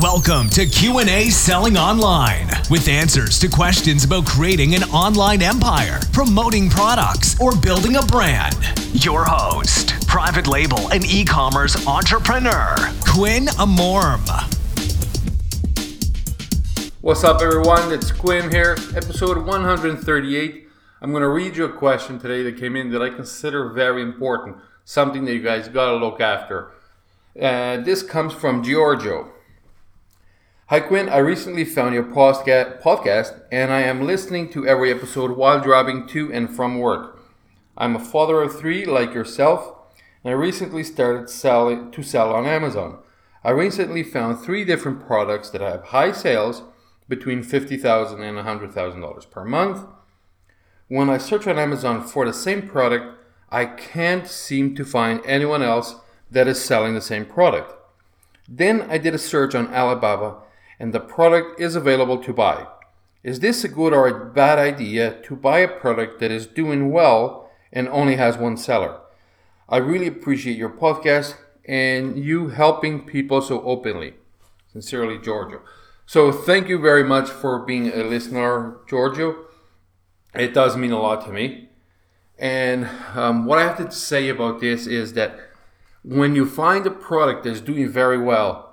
Welcome to Q&A Selling Online with answers to questions about creating an online empire, promoting products, or building a brand. Your host, private label and e-commerce entrepreneur, Quinn Amorm. What's up, everyone? It's Quinn here, episode 138. I'm going to read you a question today that came in that I consider very important, something that you guys got to look after. Uh, this comes from Giorgio. Hi, Quinn. I recently found your podcast and I am listening to every episode while driving to and from work. I'm a father of three, like yourself, and I recently started selling to sell on Amazon. I recently found three different products that have high sales between $50,000 and $100,000 per month. When I search on Amazon for the same product, I can't seem to find anyone else that is selling the same product. Then I did a search on Alibaba and the product is available to buy. Is this a good or a bad idea to buy a product that is doing well and only has one seller? I really appreciate your podcast and you helping people so openly. Sincerely, Giorgio. So, thank you very much for being a listener, Giorgio. It does mean a lot to me. And um, what I have to say about this is that when you find a product that's doing very well,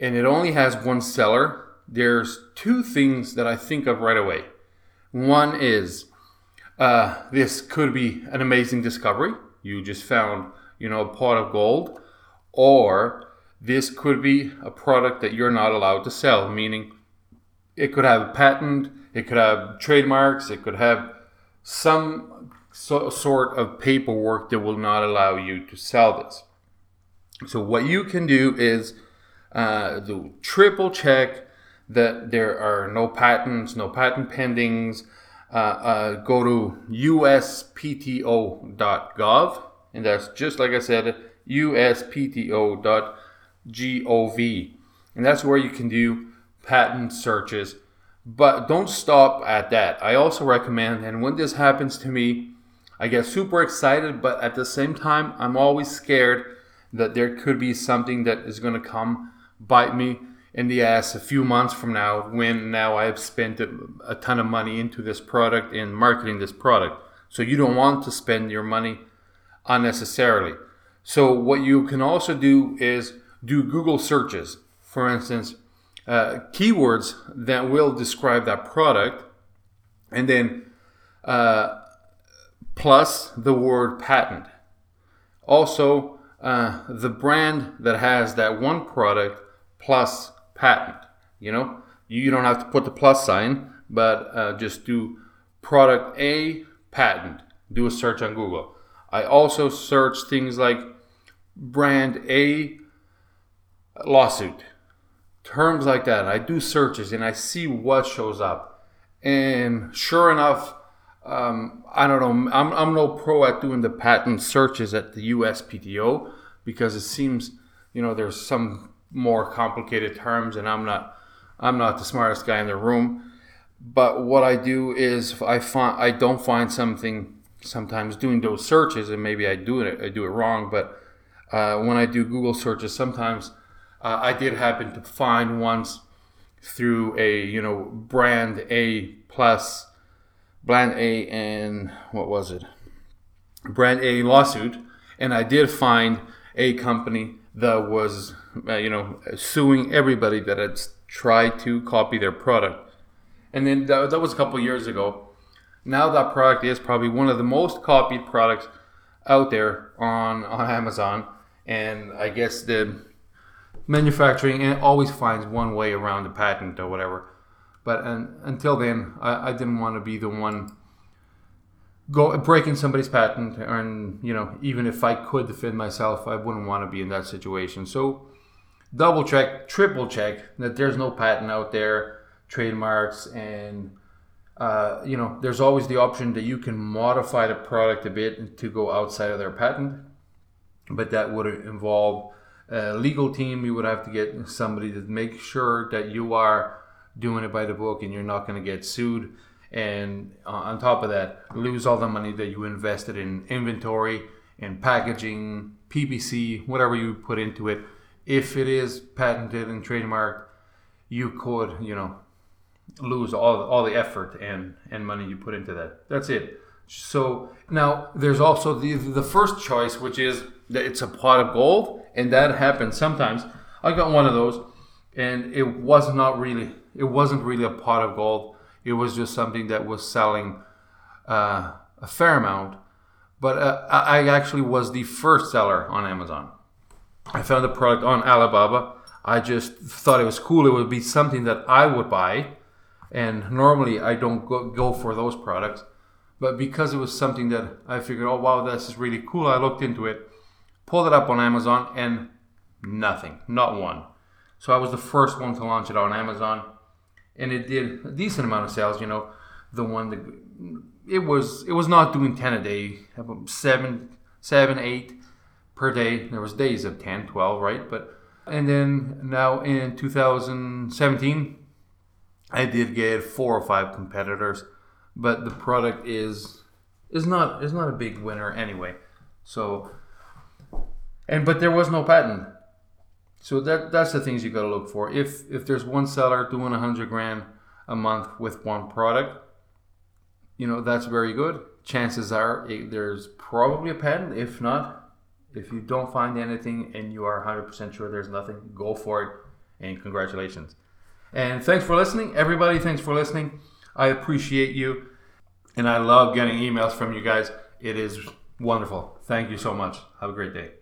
and it only has one seller, there's two things that I think of right away. One is uh, this could be an amazing discovery. You just found, you know, a pot of gold, or this could be a product that you're not allowed to sell, meaning it could have a patent, it could have trademarks, it could have some so, sort of paperwork that will not allow you to sell this. So, what you can do is uh, do triple check that there are no patents, no patent pendings. Uh, uh, go to uspto.gov, and that's just like I said, uspto.gov, and that's where you can do patent searches. But don't stop at that. I also recommend, and when this happens to me, I get super excited, but at the same time, I'm always scared that there could be something that is going to come bite me in the ass a few months from now when now I've spent a, a ton of money into this product and marketing this product. So you don't want to spend your money unnecessarily. So what you can also do is do Google searches. For instance, uh, keywords that will describe that product, and then uh, plus the word patent. Also, uh, the brand that has that one product plus patent. You know, you don't have to put the plus sign, but uh, just do product A patent. Do a search on Google. I also search things like brand A lawsuit, terms like that. I do searches and I see what shows up. And sure enough, um, I don't know. I'm, I'm no pro at doing the patent searches at the USPTO because it seems, you know, there's some more complicated terms, and I'm not I'm not the smartest guy in the room. But what I do is I find I don't find something sometimes doing those searches, and maybe I do it I do it wrong. But uh, when I do Google searches, sometimes uh, I did happen to find once through a you know brand A plus brand A and what was it brand A lawsuit, and I did find a company that was, uh, you know, suing everybody that had tried to copy their product. And then that, that was a couple years ago. Now that product is probably one of the most copied products out there on, on Amazon. And I guess the manufacturing always finds one way around the patent or whatever. But and, until then, I, I didn't want to be the one go breaking somebody's patent and you know even if i could defend myself i wouldn't want to be in that situation. So double check triple check that there's no patent out there trademarks and uh, you know there's always the option that you can modify the product a bit to go outside of their patent but that would involve a legal team. You would have to get somebody to make sure that you are doing it by the book and you're not going to get sued and on top of that, lose all the money that you invested in inventory and packaging, PPC, whatever you put into it, if it is patented and trademarked, you could, you know, lose all all the effort and and money you put into that. That's it. So now there's also the the first choice, which is that it's a pot of gold, and that happens sometimes. I got one of those, and it was not really it wasn't really a pot of gold. It was just something that was selling uh, a fair amount. But uh, I actually was the first seller on Amazon. I found the product on Alibaba. I just thought it was cool. It would be something that I would buy. And normally I don't go, go for those products. But because it was something that I figured, oh wow, this is really cool, I looked into it, pulled it up on Amazon, and nothing, not one. So I was the first one to launch it on Amazon, and it did a decent amount of sales. You know, the one that it was it was not doing ten a day, seven, seven, eight per day. There was days of 10, 12, right? But and then now in 2017, I did get four or five competitors, but the product is is not is not a big winner anyway. So and but there was no patent. So that that's the things you got to look for. If if there's one seller doing a 100 grand a month with one product, you know that's very good. Chances are it, there's probably a patent. If not, if you don't find anything and you are 100% sure there's nothing, go for it and congratulations. And thanks for listening. Everybody, thanks for listening. I appreciate you and I love getting emails from you guys. It is wonderful. Thank you so much. Have a great day.